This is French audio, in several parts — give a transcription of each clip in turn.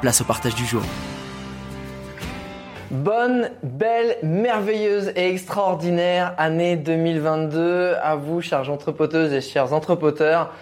place au partage du jour. Bonne, belle, merveilleuse et extraordinaire année 2022 à vous, chers entrepoteuses et chers entrepoteurs.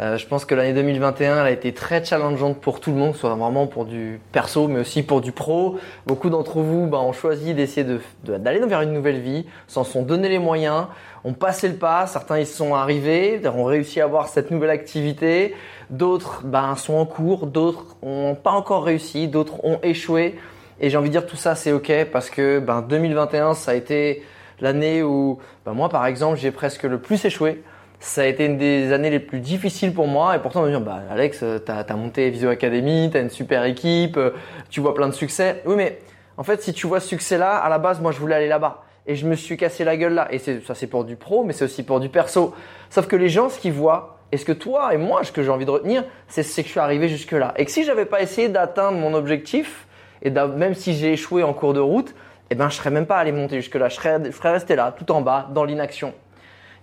Euh, je pense que l'année 2021 elle a été très challengeante pour tout le monde, soit vraiment pour du perso, mais aussi pour du pro. Beaucoup d'entre vous bah, ont choisi d'essayer d'aller vers une nouvelle vie, s'en sont donné les moyens, ont passé le pas. Certains y sont arrivés, ont réussi à avoir cette nouvelle activité. D'autres bah, sont en cours, d'autres n'ont pas encore réussi, d'autres ont échoué. Et j'ai envie de dire tout ça c'est ok parce que ben, 2021 ça a été l'année où ben, moi par exemple j'ai presque le plus échoué ça a été une des années les plus difficiles pour moi et pourtant on me dit bah Alex t'as as monté Visio Academy t'as une super équipe euh, tu vois plein de succès. Oui mais en fait si tu vois ce succès là à la base moi je voulais aller là-bas. Et je me suis cassé la gueule là. Et ça c'est pour du pro mais c'est aussi pour du perso. Sauf que les gens ce qu'ils voient et ce que toi et moi ce que j'ai envie de retenir c'est que je suis arrivé jusque là et que si j'avais pas essayé d'atteindre mon objectif et même si j'ai échoué en cours de route eh ben je serais même pas allé monter jusque là je serais, je serais resté là tout en bas dans l'inaction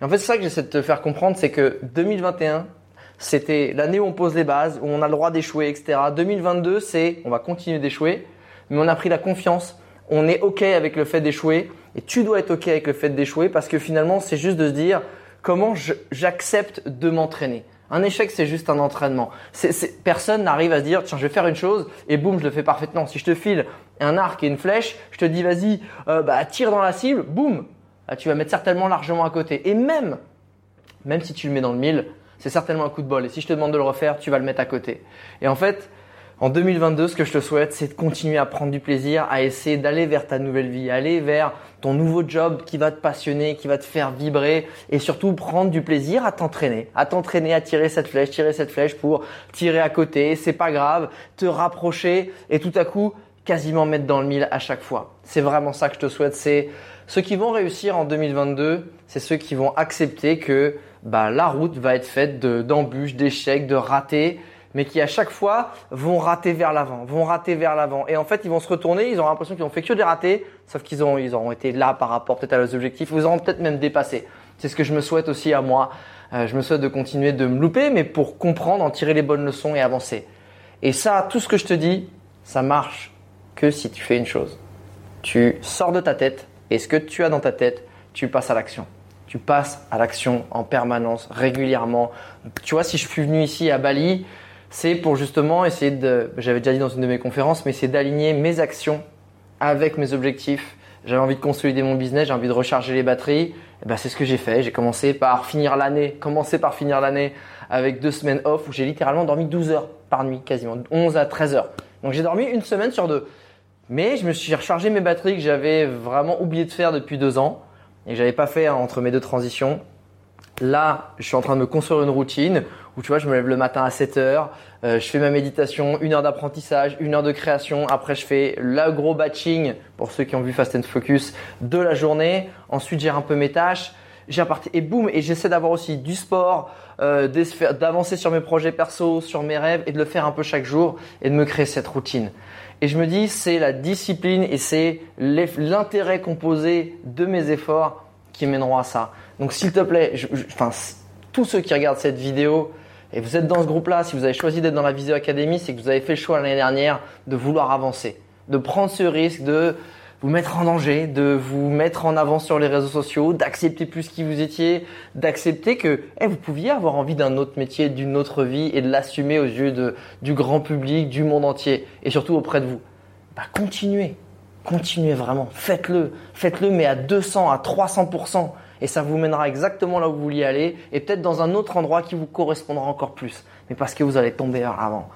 et en fait, c'est ça que j'essaie de te faire comprendre, c'est que 2021, c'était l'année où on pose les bases, où on a le droit d'échouer, etc. 2022, c'est on va continuer d'échouer, mais on a pris la confiance, on est OK avec le fait d'échouer, et tu dois être OK avec le fait d'échouer parce que finalement, c'est juste de se dire comment j'accepte de m'entraîner? Un échec, c'est juste un entraînement. personne n'arrive à se dire, tiens, je vais faire une chose et boum, je le fais parfaitement. Si je te file un arc et une flèche, je te dis, vas-y, euh, bah, tire dans la cible, boum, ah, tu vas mettre certainement largement à côté. Et même, même si tu le mets dans le mille, c'est certainement un coup de bol. Et si je te demande de le refaire, tu vas le mettre à côté. Et en fait, en 2022, ce que je te souhaite, c'est de continuer à prendre du plaisir, à essayer d'aller vers ta nouvelle vie, aller vers ton nouveau job qui va te passionner, qui va te faire vibrer et surtout prendre du plaisir à t'entraîner, à t'entraîner à tirer cette flèche, tirer cette flèche pour tirer à côté, c'est pas grave, te rapprocher et tout à coup quasiment mettre dans le mille à chaque fois. C'est vraiment ça que je te souhaite, c'est ceux qui vont réussir en 2022, c'est ceux qui vont accepter que bah, la route va être faite d'embûches, d'échecs, de ratés, mais qui à chaque fois vont rater vers l'avant, vont rater vers l'avant. Et en fait, ils vont se retourner, ils auront l'impression qu'ils ont fait que des ratés, sauf qu'ils ont, ils auront été là par rapport peut-être à leurs objectifs, ils auront peut-être même dépassé. C'est ce que je me souhaite aussi à moi. Euh, je me souhaite de continuer de me louper, mais pour comprendre, en tirer les bonnes leçons et avancer. Et ça, tout ce que je te dis, ça marche que si tu fais une chose. Tu sors de ta tête, et ce que tu as dans ta tête, tu passes à l'action. Tu passes à l'action en permanence, régulièrement. Tu vois, si je suis venu ici à Bali, c'est pour justement essayer de, j'avais déjà dit dans une de mes conférences, mais c'est d'aligner mes actions avec mes objectifs. J'avais envie de consolider mon business, j'ai envie de recharger les batteries. Et ben c'est ce que j'ai fait. J'ai commencé par finir l'année, commencé par finir l'année avec deux semaines off où j'ai littéralement dormi 12 heures par nuit, quasiment 11 à 13 heures. Donc j'ai dormi une semaine sur deux. Mais je me suis rechargé mes batteries que j'avais vraiment oublié de faire depuis deux ans et que j'avais pas fait entre mes deux transitions. Là, je suis en train de me construire une routine où tu vois, je me lève le matin à 7 heures, euh, je fais ma méditation, une heure d'apprentissage, une heure de création. Après, je fais le gros batching pour ceux qui ont vu Fast and Focus de la journée. Ensuite, j'ai un peu mes tâches. J'ai et boum et j'essaie d'avoir aussi du sport, euh, d'avancer sur mes projets perso, sur mes rêves et de le faire un peu chaque jour et de me créer cette routine. Et je me dis, c'est la discipline et c'est l'intérêt composé de mes efforts qui mèneront à ça. Donc s'il te plaît, enfin, tous ceux qui regardent cette vidéo, et vous êtes dans ce groupe-là, si vous avez choisi d'être dans la Visio Academy, c'est que vous avez fait le choix l'année dernière de vouloir avancer, de prendre ce risque, de vous mettre en danger, de vous mettre en avant sur les réseaux sociaux, d'accepter plus qui vous étiez, d'accepter que eh, vous pouviez avoir envie d'un autre métier, d'une autre vie et de l'assumer aux yeux de, du grand public, du monde entier et surtout auprès de vous. Bah, continuez, continuez vraiment, faites-le, faites-le mais à 200, à 300% et ça vous mènera exactement là où vous vouliez aller et peut-être dans un autre endroit qui vous correspondra encore plus, mais parce que vous allez tomber avant.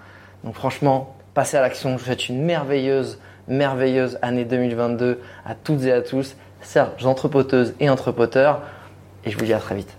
Donc franchement, passez à l'action, je vous souhaite une merveilleuse merveilleuse année 2022 à toutes et à tous, Serge, entrepoteuses et entrepoteurs. Et je vous dis à très vite.